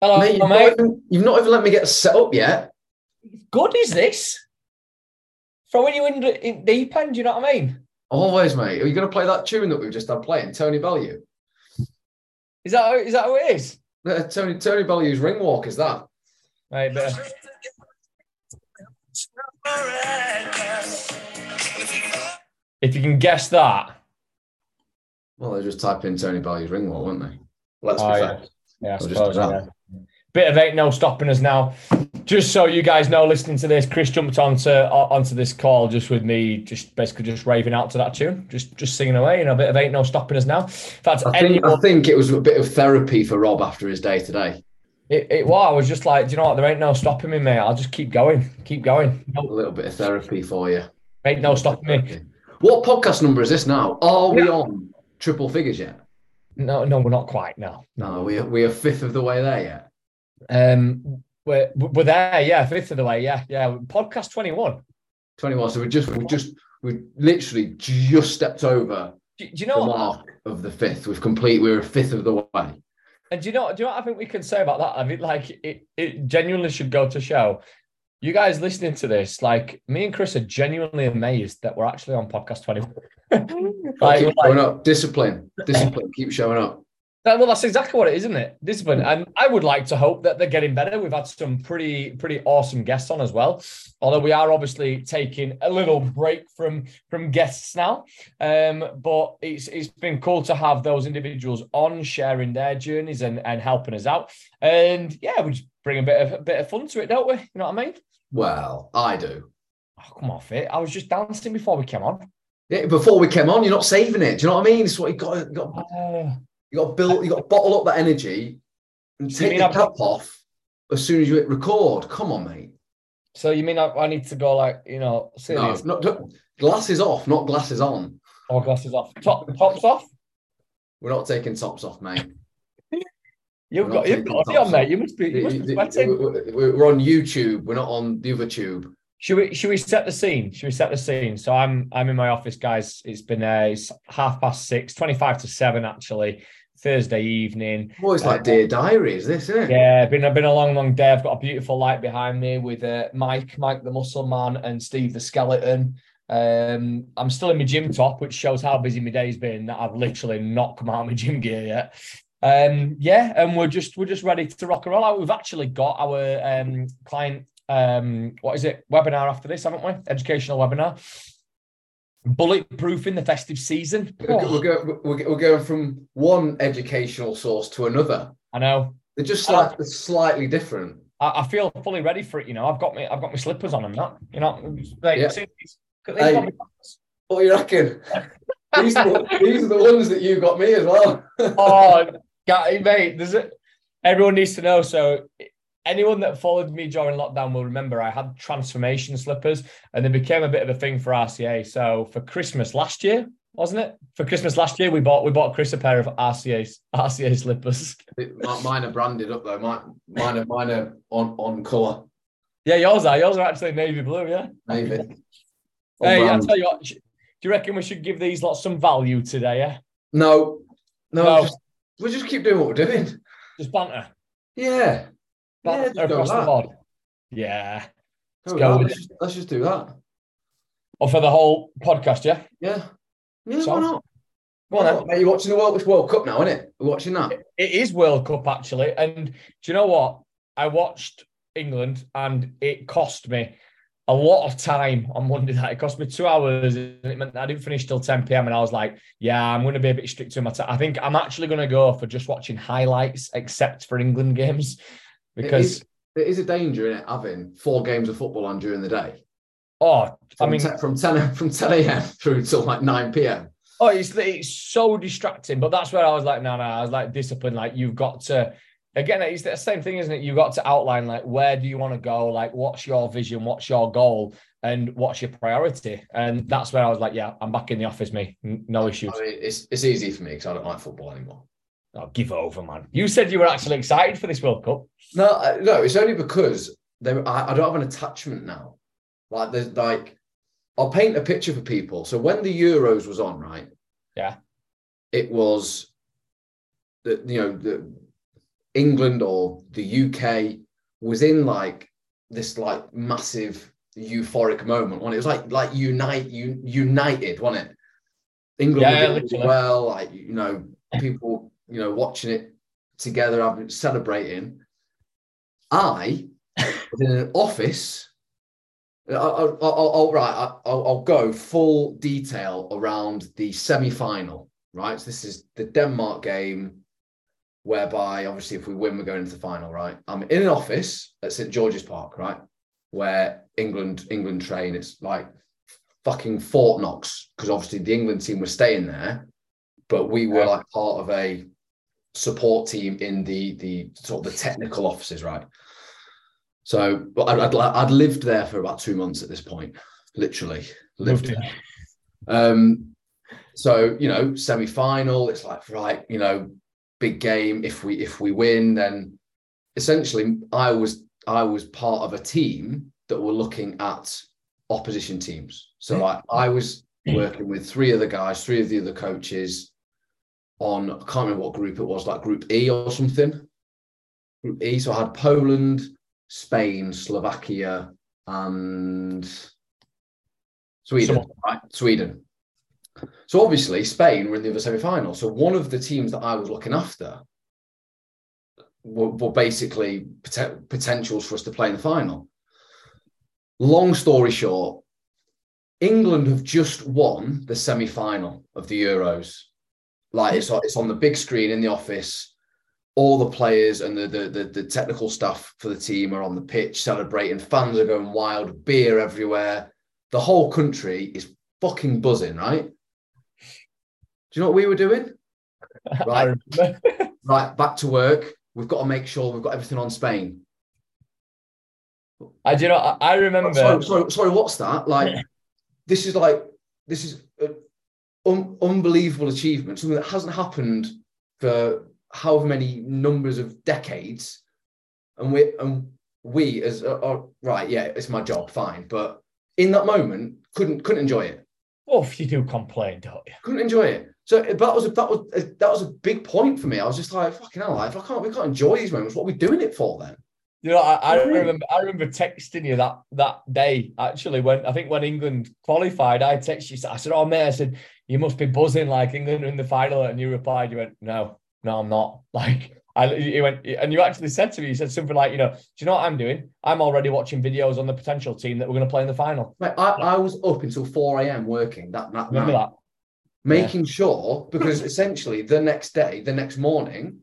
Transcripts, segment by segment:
Hello, Mate, you've, mate. Not even, you've not even let me get set up yet. Good is this? Throwing you in, the- in deep end, do you know what I mean? Always, mate. Are you going to play that tune that we've just had playing, Tony Bellew? Is that is that how it is? Uh, Tony Tony Bellew's Ring Walk is that? Right, but if you can guess that, Well, they just type in Tony Bellew's Ring Walk, won't they? Let's Oh, be fair. yeah, I We'll just suppose. Yeah. Bit of ain't no stopping us now. Just so you guys know, listening to this, Chris jumped onto onto this call just with me, just basically just raving out to that tune, just just singing away. You know, a bit of ain't no stopping us now. In fact, I think, anyone, I think it was a bit of therapy for Rob after his day today. it, it well, I was just like, do you know what? There ain't no stopping me, mate. I'll just keep going, keep going. A little bit of therapy for you. ain't no stopping me. What podcast number is this now? Are we on triple figures yet? No, no, we're not quite. No, No, we are, we are fifth of the way there yet. Um, we're we're there. Yeah, fifth of the way. Yeah, yeah. Podcast twenty one. 21. So we just we just we literally just stepped over Do, do you the know? what? mark of the fifth. We've complete. We're a fifth of the way. And do you know? Do you know what I think we can say about that? I mean, like it, it genuinely should go to show. You guys listening to this, like me and Chris are genuinely amazed that we're actually on podcast twenty one. like, keep like- showing up. Discipline. Discipline. keep showing up. That- well, that's exactly what it is, isn't it? Discipline. And I would like to hope that they're getting better. We've had some pretty, pretty awesome guests on as well. Although we are obviously taking a little break from from guests now. Um, but it's it's been cool to have those individuals on sharing their journeys and, and helping us out. And yeah, we just bring a bit of a bit of fun to it, don't we? You know what I mean? Well, I do. Oh, come off it. I was just dancing before we came on. Yeah, before we came on, you're not saving it. Do you know what I mean? It's what you got. Got. Oh, You got to build. You got to bottle up that energy and take the cap off as soon as you hit record. Come on, mate. so you mean I, I need to go like, you know, serious? not don't- glasses off, not glasses on. Or glasses off. Top, tops off? We're not taking tops off, mate. You've We're got you've got it tops on, mate. You must be you must be sweating. We're we're on YouTube. We're not on the other tube. Should we should we set the scene? Should we set the scene? So I'm I'm in my office, guys. It's been uh, it's half past six, 25 to seven actually, Thursday evening. Oh, it's like Dear Diary, is this, isn't it? Yeah, been been a long, long day. I've got a beautiful light behind me with uh, Mike, Mike the Muscle Man, and Steve the Skeleton. Um, I'm still in my gym top, which shows how busy my day's been. That I've literally not come out of my gym gear yet. Um, yeah, and we're just we're just ready to rock and roll out. We've actually got our um, client um, what is it webinar after this, haven't we? Educational webinar. Bulletproofing the festive season. We're, we're, go- we're, we're going from one educational source to another. I know. They're just slight, they're slightly different. I, I feel fully ready for it. You know, I've got me, I've got my slippers on and that. You know, like, Yeah. see Hey. What do you reckon? these, are the, these are the ones that you got me as well. oh, mate, there's a, everyone needs to know. So, anyone that followed me during lockdown will remember I had transformation slippers, and they became a bit of a thing for RCA. So, for Christmas last year, wasn't it? For Christmas last year, we bought we bought Chris a pair of RCA RCA slippers. Mine are branded up though. Mine, mine are mine are on on colour. Yeah, yours are. Yours are actually navy blue. Yeah. navy. Hey, I tell you what. Do you reckon we should give these lots some value today? Yeah. No, no, No. Just, we'll just keep doing what we're doing. Just banter. Yeah. Go across the board. Yeah. Go go with with that. Let's, just, let's just do that. Or for the whole podcast, yeah? Yeah. Yeah, So? why not? Go on Why then. not? Mate, you're watching the World, World Cup now, isn't it? We're watching that. It is World Cup, actually. And do you know what? I watched England and it cost me a lot of time on Monday night. It cost me two hours and it meant I didn't finish till 10 p.m. And I was like, yeah, I'm going to be a bit strict to my time. I think I'm actually going to go for just watching highlights, except for England games, because, it is, is a danger in it having four games of football on during the day. oh, I From, mean, te- from 10 from 10 a.m. through till like 9 p.m. Oh, it's it's so distracting. But that's where I was like, no, no, I was like discipline. Like you've got to again, it's the same thing, isn't it? You've got to outline like where do you want to go, like what's your vision, what's your goal, and what's your priority. And that's where I was like, yeah, I'm back in the office, me. No issues. I mean, it's, it's easy for me because I don't like football anymore. Oh, give over, man. You said you were actually excited for this World Cup. No, no, it's only because they, I, I don't have an attachment now. Like there's like, I'll paint a picture for people. So when the Euros was on, right? Yeah. It was, the, you know, the England or the UK was in like this like massive euphoric moment when it was like like unite you united, wasn't it? England Yeah, doing well, like you know, people you know watching it together, having celebrating. I was in an office. I- I- I'll, I'll, I'll, right, I- I'll, I'll go full detail around the semi-final. Right, so this is the Denmark game, whereby obviously if we win, we're going into the final. Right, I'm in an office at St George's Park. Right, where England England train. It's like fucking Fort Knox because obviously the England team was staying there, but we were Yeah. like part of a support team in the the sort of the technical offices, right? So, but I'd, I'd, I'd lived there for about two months at this point, literally lived Moved there. Um, so you know, semi-final, it's like right, you know, big game. If we if we win, then essentially, I was I was part of a team that were looking at opposition teams. So like I was working with three other guys, three of the other coaches on I can't remember what group it was, like Group E or something. Group E. So I had Poland, Spain, Slovakia, and Sweden. Right, Sweden. So obviously Spain were in the other semi-final. So one of the teams that I was looking after were, were basically poten- potentials for us to play in the final. Long story short, England have just won the semi-final of the Euros. Like it's on- it's on the big screen in the office. All the players and the, the the the technical staff for the team are on the pitch celebrating. Fans are going wild. Beer everywhere. The whole country is fucking buzzing, right? Do you know what we were doing? Right. Right, back to work. We've got to make sure we've got everything on Spain. I do you know. I, remember. Sorry, sorry, sorry, what's that? Like, this is like, this is an un- unbelievable achievement, something that hasn't happened for however many numbers of decades. And we, and we as, uh, uh, right, yeah, it's my job, fine. But in that moment, couldn't, couldn't enjoy it. Oh, you do complain, don't you? Couldn't enjoy it. So that was a, that was a, that was a big point for me. I was just like, fucking hell, if I can't, we can't enjoy these moments. What are we doing it for then? You know, I, I remember. I remember texting you that that day. Actually, when I think when England qualified, I texted you. I said, "Oh mate," I said, "You must be buzzing like England are in the final." And you replied, "You went, no, no, I'm not." Like, I you went, and you actually said to me, you said something like, "You know, do you know what I'm doing? I'm already watching videos on the potential team that we're going to play in the final." Mate, I, I was up until 4 a.m. working that, that Remember night, that? making sure because essentially the next day, the next morning,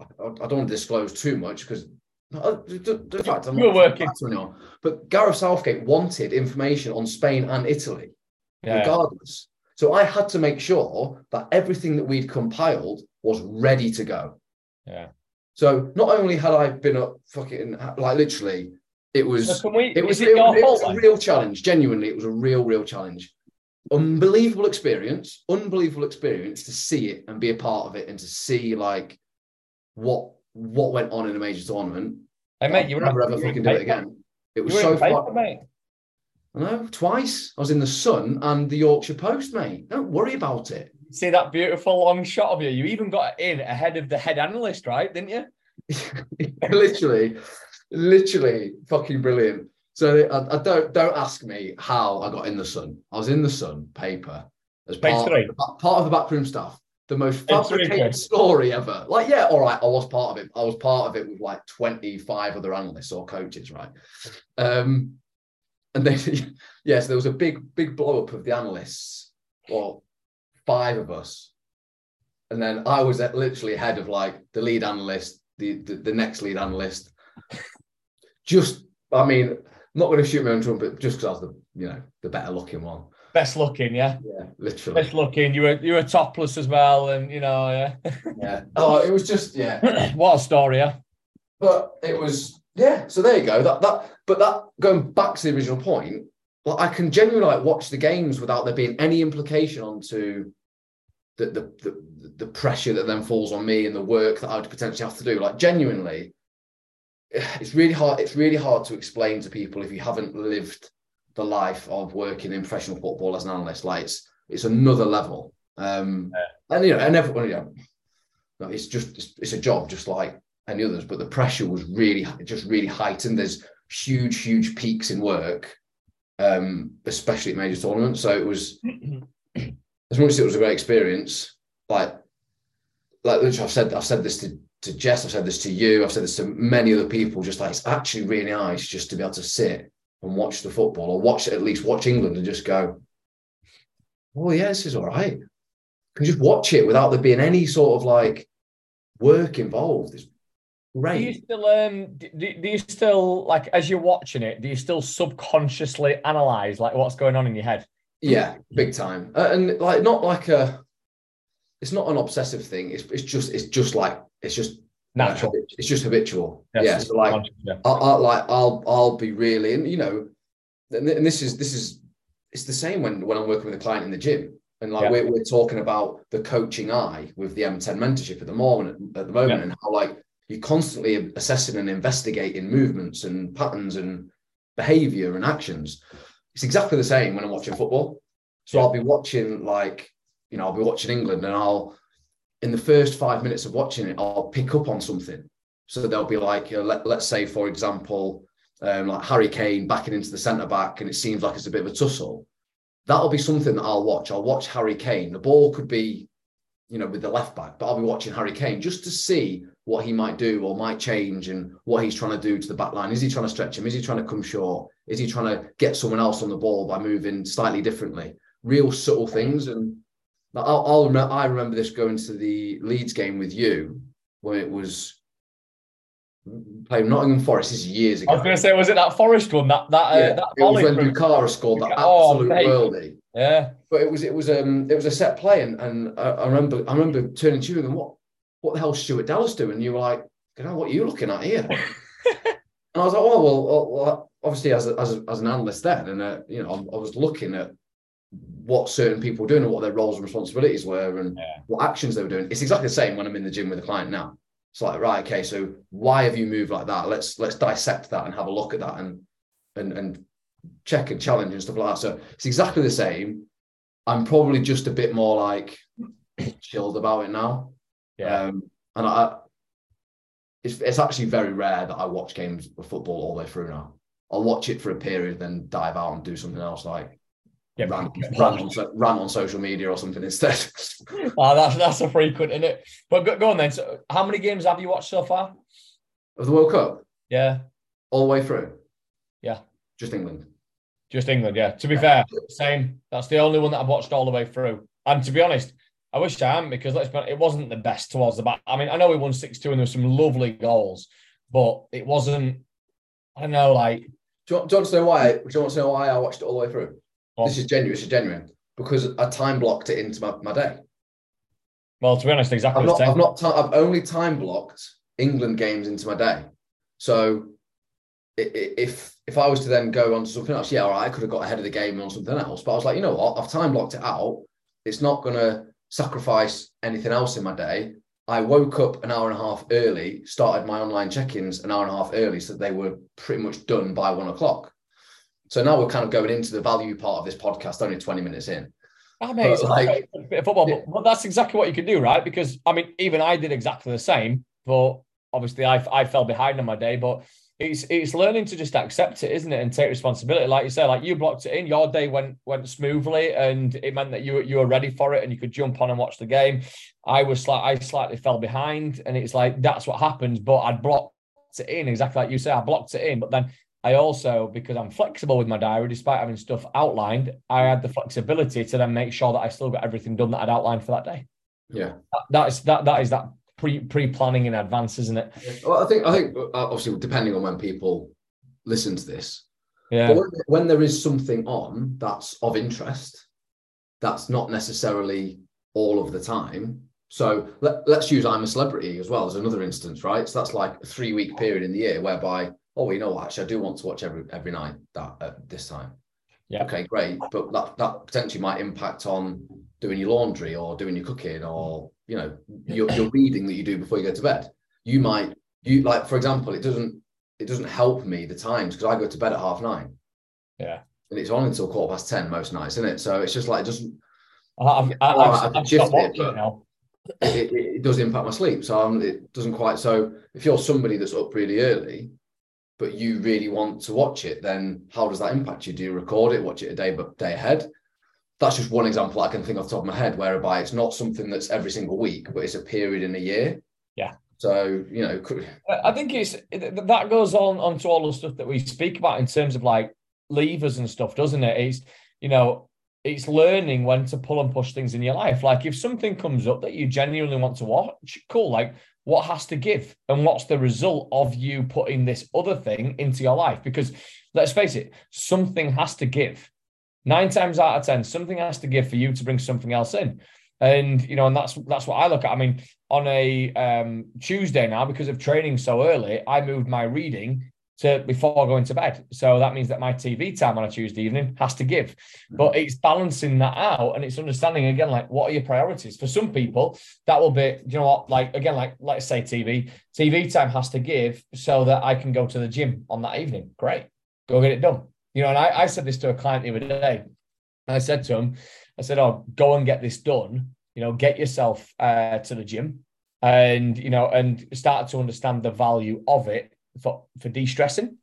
I, I don't want to disclose too much because uh, the, the fact I'm You were not working. anyone, but Gareth Southgate wanted information on Spain and Italy, Yeah, regardless. So I had to make sure that everything that we'd compiled was ready to go. yeah. So not only had I been up fucking like literally, it was So we? it was, it, it it was a real challenge. Genuinely, it was a real, real challenge. Unbelievable experience, unbelievable experience to see it and be a part of it and to see like what what went on in a major tournament. Hey, mate, you were never ever fucking do it again. It was so fun. mate. I know twice. I was in the Sun and the Yorkshire Post, mate. Don't worry about it. See that beautiful long shot of you. You even got in ahead of the head analyst, right? Didn't you? literally, literally, fucking brilliant. So I, I don't don't ask me how I got in the Sun. I was in the Sun paper as part, three. of, the- part of the backroom staff. The most fabricated story ever. Like, yeah, all right, I was part of it. I was part of it with like 25 other analysts or coaches, right? Um, and then, yes, there was a big, big blow up of the analysts. Well, five of us. And then I was at literally head of like the lead analyst, the, the, the next lead analyst. Just, I mean, I'm not going to shoot my own trumpet just because I was the, you know, the better looking one. Best looking, yeah. Yeah, literally. Best looking. You were you were topless as well, and you know, yeah. Yeah. Oh, it was just, yeah. what a story, yeah. But it was, yeah. So there you go. That that, but that going back to the original point, well, I can genuinely like watch the games without there being any implication onto the the the, the pressure that then falls on me and the work that I would potentially have to do. Like genuinely, it's really hard. It's really hard to explain to people if you haven't lived the life of working in professional football as an analyst. Like it's it's another level. Um, and you know, and everyone, you know, no, it's just it's, it's a job just like any others, but the pressure was really just really heightened. There's huge, huge peaks in work, um, especially at major tournaments. So it was as much as it was a great experience, like like I've said I've said this to to Jess, I've said this to you, I've said this to many other people, just like it's actually really nice just to be able to sit and watch the football or watch at least watch England and just go, Oh yeah, this is all right. can just watch it without there being any sort of like work involved. It's great. Do you still um do, do you still like as you're watching it, do you still subconsciously analyze like what's going on in your head? Yeah, big time. Uh, and like not like a it's not an obsessive thing. It's it's just it's just like it's just natural. Like, it's just habitual. Yes, yeah. So like yeah. I, I like I'll I'll be really and you know and, and this is this is it's the same when when I'm working with a client in the gym and like Yeah. we're, we're talking about the coaching eye with the M10 mentorship at the moment at the moment Yeah. and how like you're constantly assessing and investigating movements and patterns and behavior and actions. It's exactly the same when I'm watching football. So. I'll be watching like you know I'll be watching England and I'll in the first five minutes of watching it I'll pick up on something. So they'll be like let, let's say for example um, like Harry Kane backing into the centre back and it seems like it's a bit of a tussle. That'll be something that I'll watch. I'll watch Harry Kane. The ball could be, you know, with the left back, but I'll be watching Harry Kane just to see what he might do or might change and what he's trying to do to the back line. Is he trying to stretch him? Is he trying to come short? Is he trying to get someone else on the ball by moving slightly differently? Real subtle things. And I'll, I'll I remember this going to the Leeds game with you when it was playing Nottingham Forest. This is years ago. I was going to say, was it that Forest one? That that uh, that it was when Bukhara scored that Oh, absolute mate. worldie. Yeah, But it was it was um it was a set play, and, and I, I remember I remember turning to you and going, what what the hell Stuart Dallas doing? And you were like, you know, what are you looking at here? and I was like, oh well, well, obviously as a, as a, as an analyst then, and uh, you know, I was looking at what certain people were doing and what their roles and responsibilities were, and Yeah. what actions they were doing. It's exactly the same when I'm in the gym with a client now. It's like, right, okay, so why have you moved like that? Let's let's dissect that and have a look at that and and and check and challenge and stuff like that. So it's exactly the same. I'm probably just a bit more like chilled about it now. yeah. Um, and I it's it's actually very rare that I watch games of football all the way through now. I'll watch it for a period, then dive out and do something else like yeah. rant, rant, on, rant on social media or something instead. Oh, that's that's a frequent, isn't it? But go, go on then. So, how many games have you watched so far? of the World Cup, Yeah, all the way through. Yeah. Just England. just England. Yeah. To be fair, same. That's the only one that I've watched all the way through. And to be honest, I wish I am because let's be honest, it wasn't the best towards the back. I mean, I know we won six two and there were some lovely goals, but it wasn't. I don't know, like Do you, want, do you want to know why? Do you want to know why I watched it all the way through? Well- This is genuine. This is genuine because I time blocked it into my, my day. well, to be honest, exactly I've the not. same. I've not. I've only time blocked England games into my day. So if if I was to then go on to something else, yeah, all right, I could have got ahead of the game on something else. But I was like, you know what? I've time blocked it out. It's not going to sacrifice anything else in my day. I woke up an hour and a half early, started my online check-ins an hour and a half early, so they were pretty much done by one o'clock. So now we're kind of going into the value part of this podcast, only 20 minutes in. I mean, But, like, like- a bit of football, but, but that's exactly what you can do, right? Because I mean, even I did exactly the same, but obviously I I fell behind on my day. But it's it's learning to just accept it, isn't it, and take responsibility. Like you say, like you blocked it in, your day went went smoothly, and it meant that you were- you were ready for it, and you could jump on and watch the game. I was slight, I slightly fell behind, and it's like that's what happens. But I'd blocked it in exactly like you say. I blocked it in, but then I also, because I'm flexible with my diary, despite having stuff outlined, I had the flexibility to then make sure that I still got everything done that I'd outlined for that day. Yeah. That, that is that that is that pre pre planning in advance, isn't it? Well, I think I think uh, obviously depending on when people listen to this, Yeah, but when, when there is something on that's of interest, that's not necessarily all of the time. So let, let's use I'm a celebrity as well as another instance, right? So that's like a three week period in the year whereby, oh, you know what, actually, I do want to watch every every night that at this time. Yeah. Okay, great. But that that potentially might impact on doing your laundry or doing your cooking or you know your, your reading that you do before you go to bed. You might you like for example, it doesn't it doesn't help me the times because I go to bed at half nine yeah. and it's on until quarter past ten most nights, isn't it? So it's just like it doesn't I- I've, I- I've, I can I've shift stopped it, watching now. it, it, it does impact my sleep. So I'm, it doesn't quite. So if you're somebody that's up really early, but you really want to watch it, then how does that impact you? Do you record it, watch it a day but day ahead? That's just one example I can think off the top of my head, whereby it's not something that's every single week, but it's a period in a year. Yeah. So you know, I think it's that goes on onto all the stuff that we speak about in terms of like levers and stuff, doesn't it? It's you know, it's learning when to pull and push things in your life. Like if something comes up that you genuinely want to watch, cool. Like what has to give and what's the result of you putting this other thing into your life? Because let's face it, something has to give. Nine times out of ten, something has to give for you to bring something else in. And you know, and that's that's what I look at. I mean, on a um, Tuesday now, because of training so early, I moved my reading to before going to bed. So that means that my TV time on a Tuesday evening has to give. Mm-hmm. But it's balancing that out and it's understanding again, like what are your priorities? For some people, that will be, you know what, like again, like let's say TV, TV time has to give so that I can go to the gym on that evening. Great. Go get it done. You know, and I, I said this to a client the other day. I said to him, I said, Oh, go and get this done. You know, get yourself uh, to the gym and you know, and start to understand the value of it for for de-stressing.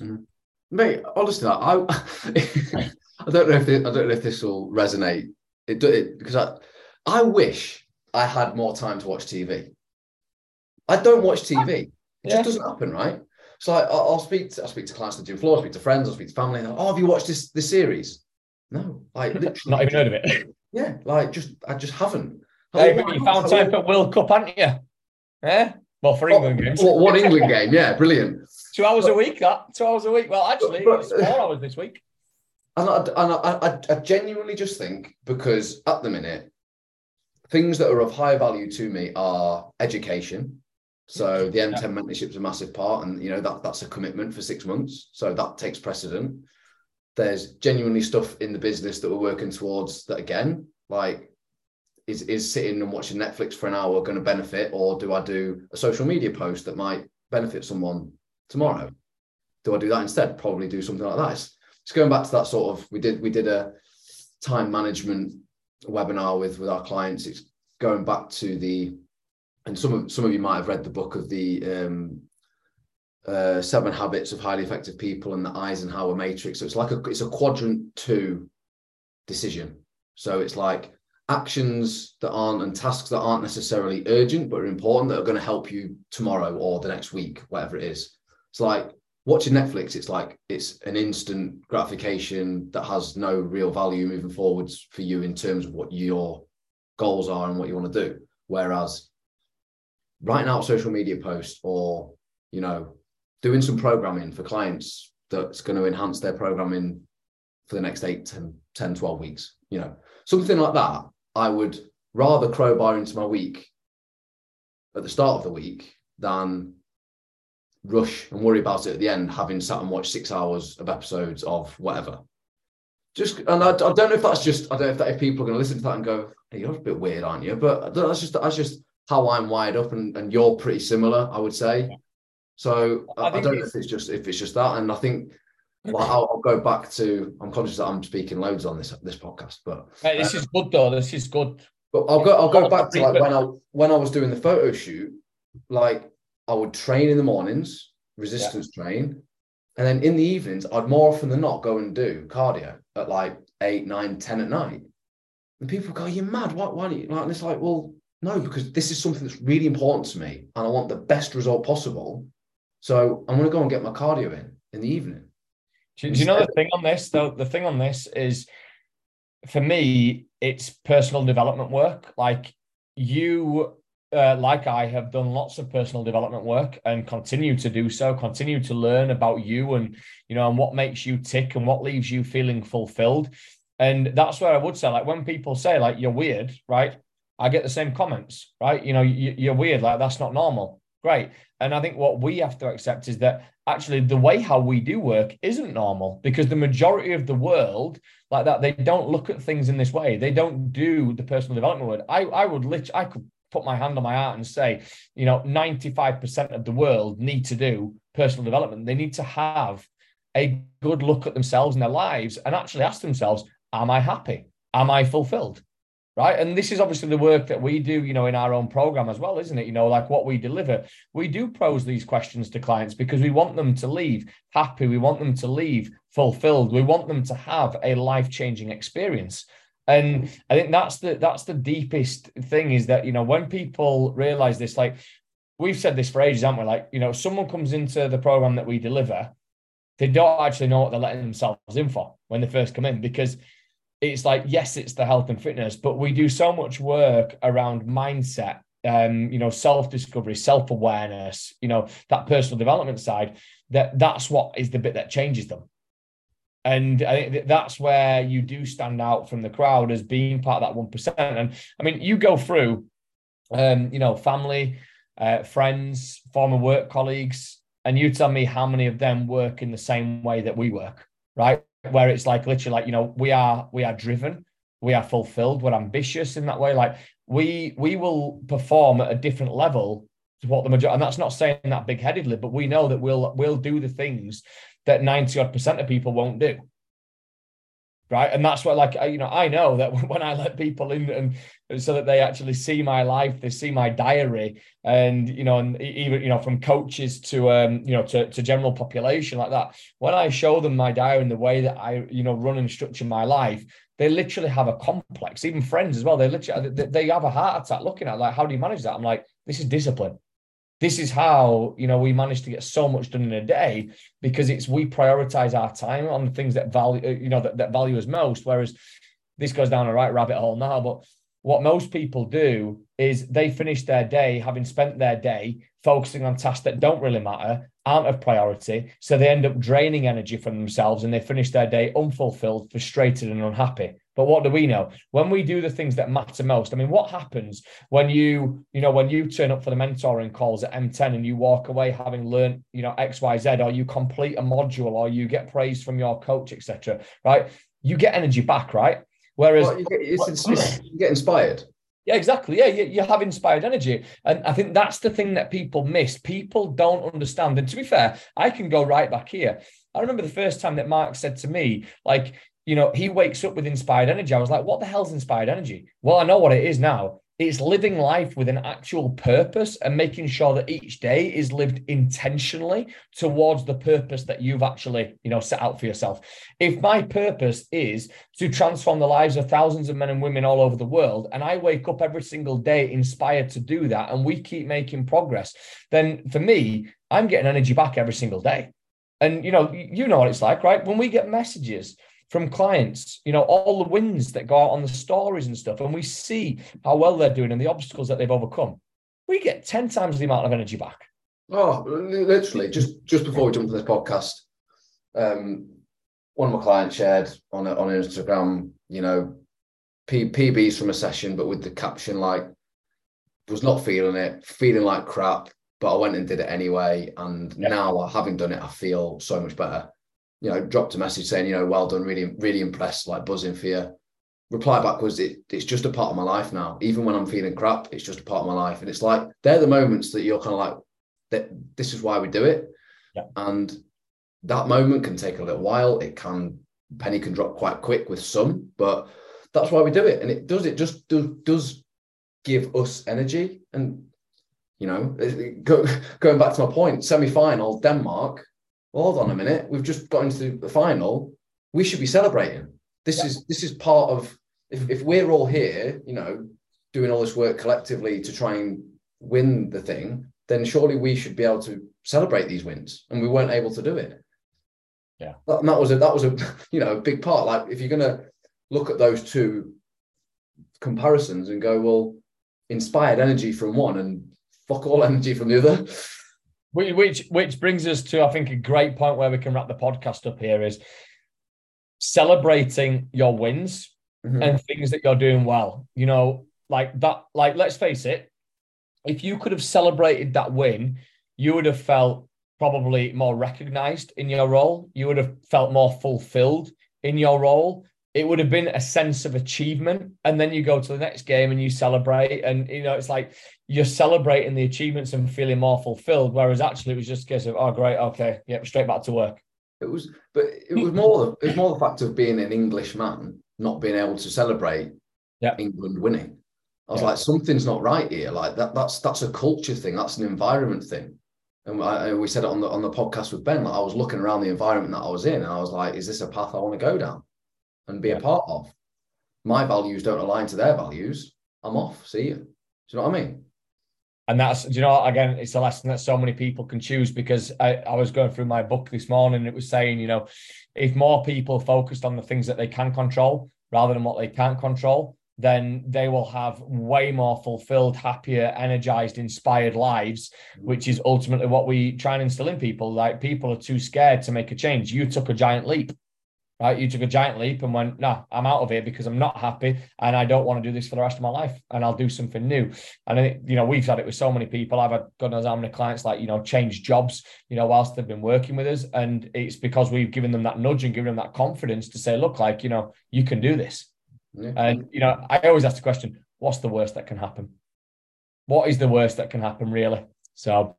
Mm. Mate, honestly, I I don't know if this, I don't know if this will resonate. It, it because I I wish I had more time to watch TV. I don't watch TV. It yeah. just doesn't happen, right? So I, will speak to I'll speak to clients on the gym floor, I'll speak to friends, I'll speak to family. Like, oh, have you watched this this series? No, like not even heard of it. Yeah, like just I just haven't. Hey, but you found time for World Cup, haven't you? Yeah. Well, for England oh, games. One England game, yeah, brilliant. Two hours but, a week, that two hours a week. Well, actually, but, it's four hours this week. And, I, and I, I, I genuinely just think because at the minute, things that are of high value to me are education. So the M10 yeah. mentorship is a massive part, and you know that that's a commitment for six months. So that takes precedent. There's genuinely stuff in the business that we're working towards that again, like is is sitting and watching Netflix for an hour going to benefit, or do I do a social media post that might benefit someone tomorrow? Do I do that instead? Probably do something like that. It's, it's going back to that sort of we did we did a time management webinar with with our clients. It's going back to the and some of some of you might have read the book of the um, uh, Seven Habits of Highly Effective People and the Eisenhower Matrix. So it's like a it's a quadrant two decision. So it's like actions that aren't and tasks that aren't necessarily urgent but are important that are going to help you tomorrow or the next week whatever it is. It's like watching netflix it's like it's an instant gratification that has no real value moving forwards for you in terms of what your goals are and what you want to do. Whereas writing out social media posts or you know doing some programming for clients that's going to enhance their programming for the next 8 10, 10 12 weeks you know something like that I would rather crowbar into my week at the start of the week than rush and worry about it at the end, having sat and watched six hours of episodes of whatever. Just and I, I don't know if that's just I don't know if that if people are going to listen to that and go, hey, you're a bit weird, aren't you? But that's just that's just how I'm wired up, and, and you're pretty similar, I would say. So I, I don't know if it's just if it's just that, and I think well, I'll, I'll, go back to. I'm conscious that I'm speaking loads on this this podcast, but hey, this uh, is good though. This is good. But I'll go. I'll go back to like when I when I was doing the photo shoot. Like I would train in the mornings, resistance yeah. train, and then in the evenings, I'd more often than not go and do cardio at like eight, nine, ten at night. And people go, "You're mad? Why? Why?" You? Like, and it's like, well, no, because this is something that's really important to me, and I want the best result possible. So I'm going to go and get my cardio in in the evening. Do, do you know the thing on this though? The thing on this is, for me, it's personal development work. Like you, uh, like I, have done lots of personal development work and continue to do so. Continue to learn about you and you know and what makes you tick and what leaves you feeling fulfilled. And that's where I would say, like when people say like you're weird, right? I get the same comments, right? You know, you, are weird, like that's not normal. Great. And I think what we have to accept is that actually the way how we do work isn't normal because the majority of the world like that they don't look at things in this way. They don't do the personal development word i i would literally i could put my hand on my heart and say you know 95% of the world need to do personal development. They need to have a good look at themselves and their lives and actually ask themselves am i happy? Am i fulfilled right? And this is obviously the work that we do, you know, in our own program as well, isn't it? You know, like what we deliver. We do pose these questions to clients because we want them to leave happy. We want them to leave fulfilled. We want them to have a life-changing experience. And I think that's the that's the deepest thing is that you know when people realize this, like we've said this for ages, haven't we? Like, you know, someone comes into the program that we deliver, they don't actually know what they're letting themselves in for when they first come in because it's like yes it's the health and fitness but we do so much work around mindset um you know self discovery self awareness you know that personal development side that that's what is the bit that changes them. And I think that's where you do stand out from the crowd as being part of that 1% and i mean you go through um you know family uh, friends former work colleagues and you tell me how many of them work in the same way that we work right where it's like literally like you know we are we are driven. We are fulfilled. We're ambitious in that way. Like we we will perform at a different level to what the majority and that's not saying that big-headedly but we know that we'll we'll do the things that 90 odd percent of people won't do right? And that's what like you know i know that when i let people in and so that they actually see my life they see my diary and you know and even you know from coaches to um you know to, to general population like that when i show them my diary and the way that i you know run and structure my life they literally have a complex. Even friends as well they literally they have a heart attack looking at like how do you manage that? I'm like this is discipline this is how you know we manage to get so much done in a day because it's we prioritize our time on the things that value uh, you know that, that value us most. Whereas this goes down a right rabbit hole now but what most people do is they finish their day having spent their day focusing on tasks that don't really matter aren't of priority. So they end up draining energy from themselves and they finish their day unfulfilled frustrated and unhappy but what do we know? When we do the things that matter most, I mean, what happens when you, you know, when you turn up for the mentoring calls at M10 and you walk away having learned, you know, X, Y, Z, or you complete a module, or you get praise from your coach, etc. Right? You get energy back, right? Whereas well, you, get, you get inspired. Yeah, exactly. Yeah, you, you have inspired energy. And I think that's the thing that people miss. People don't understand. And to be fair, I can go right back here. I remember the first time that Mark said to me, like, you know, he wakes up with inspired energy. I was like, what the hell's inspired energy? Well, I know what it is now. It's living life with an actual purpose and making sure that each day is lived intentionally towards the purpose that you've actually, you know, set out for yourself. If my purpose is to transform the lives of thousands of men and women all over the world, and I wake up every single day inspired to do that, and we keep making progress, then for me, I'm getting energy back every single day. And you know, you know what it's like, right? When we get messages from clients, you know, all the wins that go out on the stories and stuff, and we see how well they're doing and the obstacles that they've overcome, we get 10 times the amount of energy back. Oh, literally, just just before we jump to this podcast, um, one of my clients shared on on Instagram, you know, P- PBs from a session, but with the caption like, was not feeling it, feeling like crap, but I went and did it anyway. And yeah. now, having done it, I feel so much better you know, dropped a message saying, you know, well done, really, really impressed, like buzzing for you. Reply back was, it, it's just a part of my life now. Even when I'm feeling crap, it's just a part of my life. And it's like, they're the moments that you're kind of like, that this is why we do it. Yeah. And that moment can take a little while. It can, penny can drop quite quick with some, but that's why we do it. And it does, it just do, does give us energy. And, you know, go, going back to my point, semi final, Denmark, hold on a minute, we've just got into the final. We should be celebrating. This yeah. is this is part of if, if we're all here, you know, doing all this work collectively to try and win the thing, then surely we should be able to celebrate these wins. And we weren't able to do it. Yeah. And that was a that was a you know a big part. Like if you're gonna look at those two comparisons and go, well, inspired energy from one and fuck all energy from the other. Which which brings us to I think a great point where we can wrap the podcast up here is celebrating your wins mm-hmm. and things that you're doing well. You know, like that. Like let's face it, if you could have celebrated that win, you would have felt probably more recognized in your role. You would have felt more fulfilled in your role it would have been a sense of achievement and then you go to the next game and you celebrate and you know it's like you're celebrating the achievements and feeling more fulfilled whereas actually it was just a case of oh great okay yeah straight back to work it was but it was more it was more the fact of being an english man not being able to celebrate yeah. England winning. I was yeah. like, something's not right here. Like that, that's that's a culture thing. That's an environment thing. And I, we said it on the on the podcast with Ben. Like I was looking around the environment that I was in, and I was like, is this a path I want to go down and be yeah. a part of? My values don't align to their values. I'm off. See you. Do you know what I mean? And that's, you know, again, it's a lesson that so many people can choose because I, I was going through my book this morning. it was saying, you know, if more people focused on the things that they can control rather than what they can't control, then they will have way more fulfilled, happier, energized, inspired lives, which is ultimately what we try and instill in people. Like people are too scared to make a change. You took a giant leap, right? You took a giant leap and went, no, I'm out of here because I'm not happy and I don't want to do this for the rest of my life and I'll do something new. And I think, you know, we've had it with so many people. I've had God knows how many clients like, you know, change jobs, you know, whilst they've been working with us. And it's because we've given them that nudge and given them that confidence to say, look, like, you know, you can do this yeah. And you know, I always ask the question, what's the worst that can happen? What is the worst that can happen, really? So,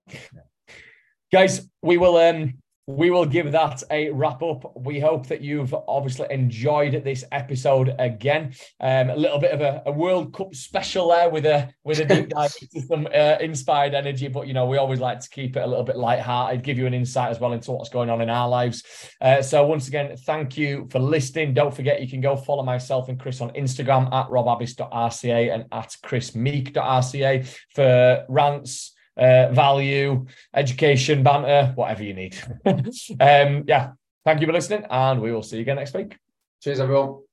guys, we will um we will give that a wrap up. We hope that you've obviously enjoyed this episode again. Um, a little bit of a, a, World Cup special there with a with a deep dive into some uh, inspired energy, but you know we always like to keep it a little bit light-hearted, give you an insight as well into what's going on in our lives. Uh, so once again, thank you for listening. Don't forget you can go follow myself and Chris on Instagram at robabbis.rca and at chrismeek.rca for rants uh, value, education, banter, whatever you need. um, yeah, thank you for listening, and we will see you again next week. Cheers, everyone.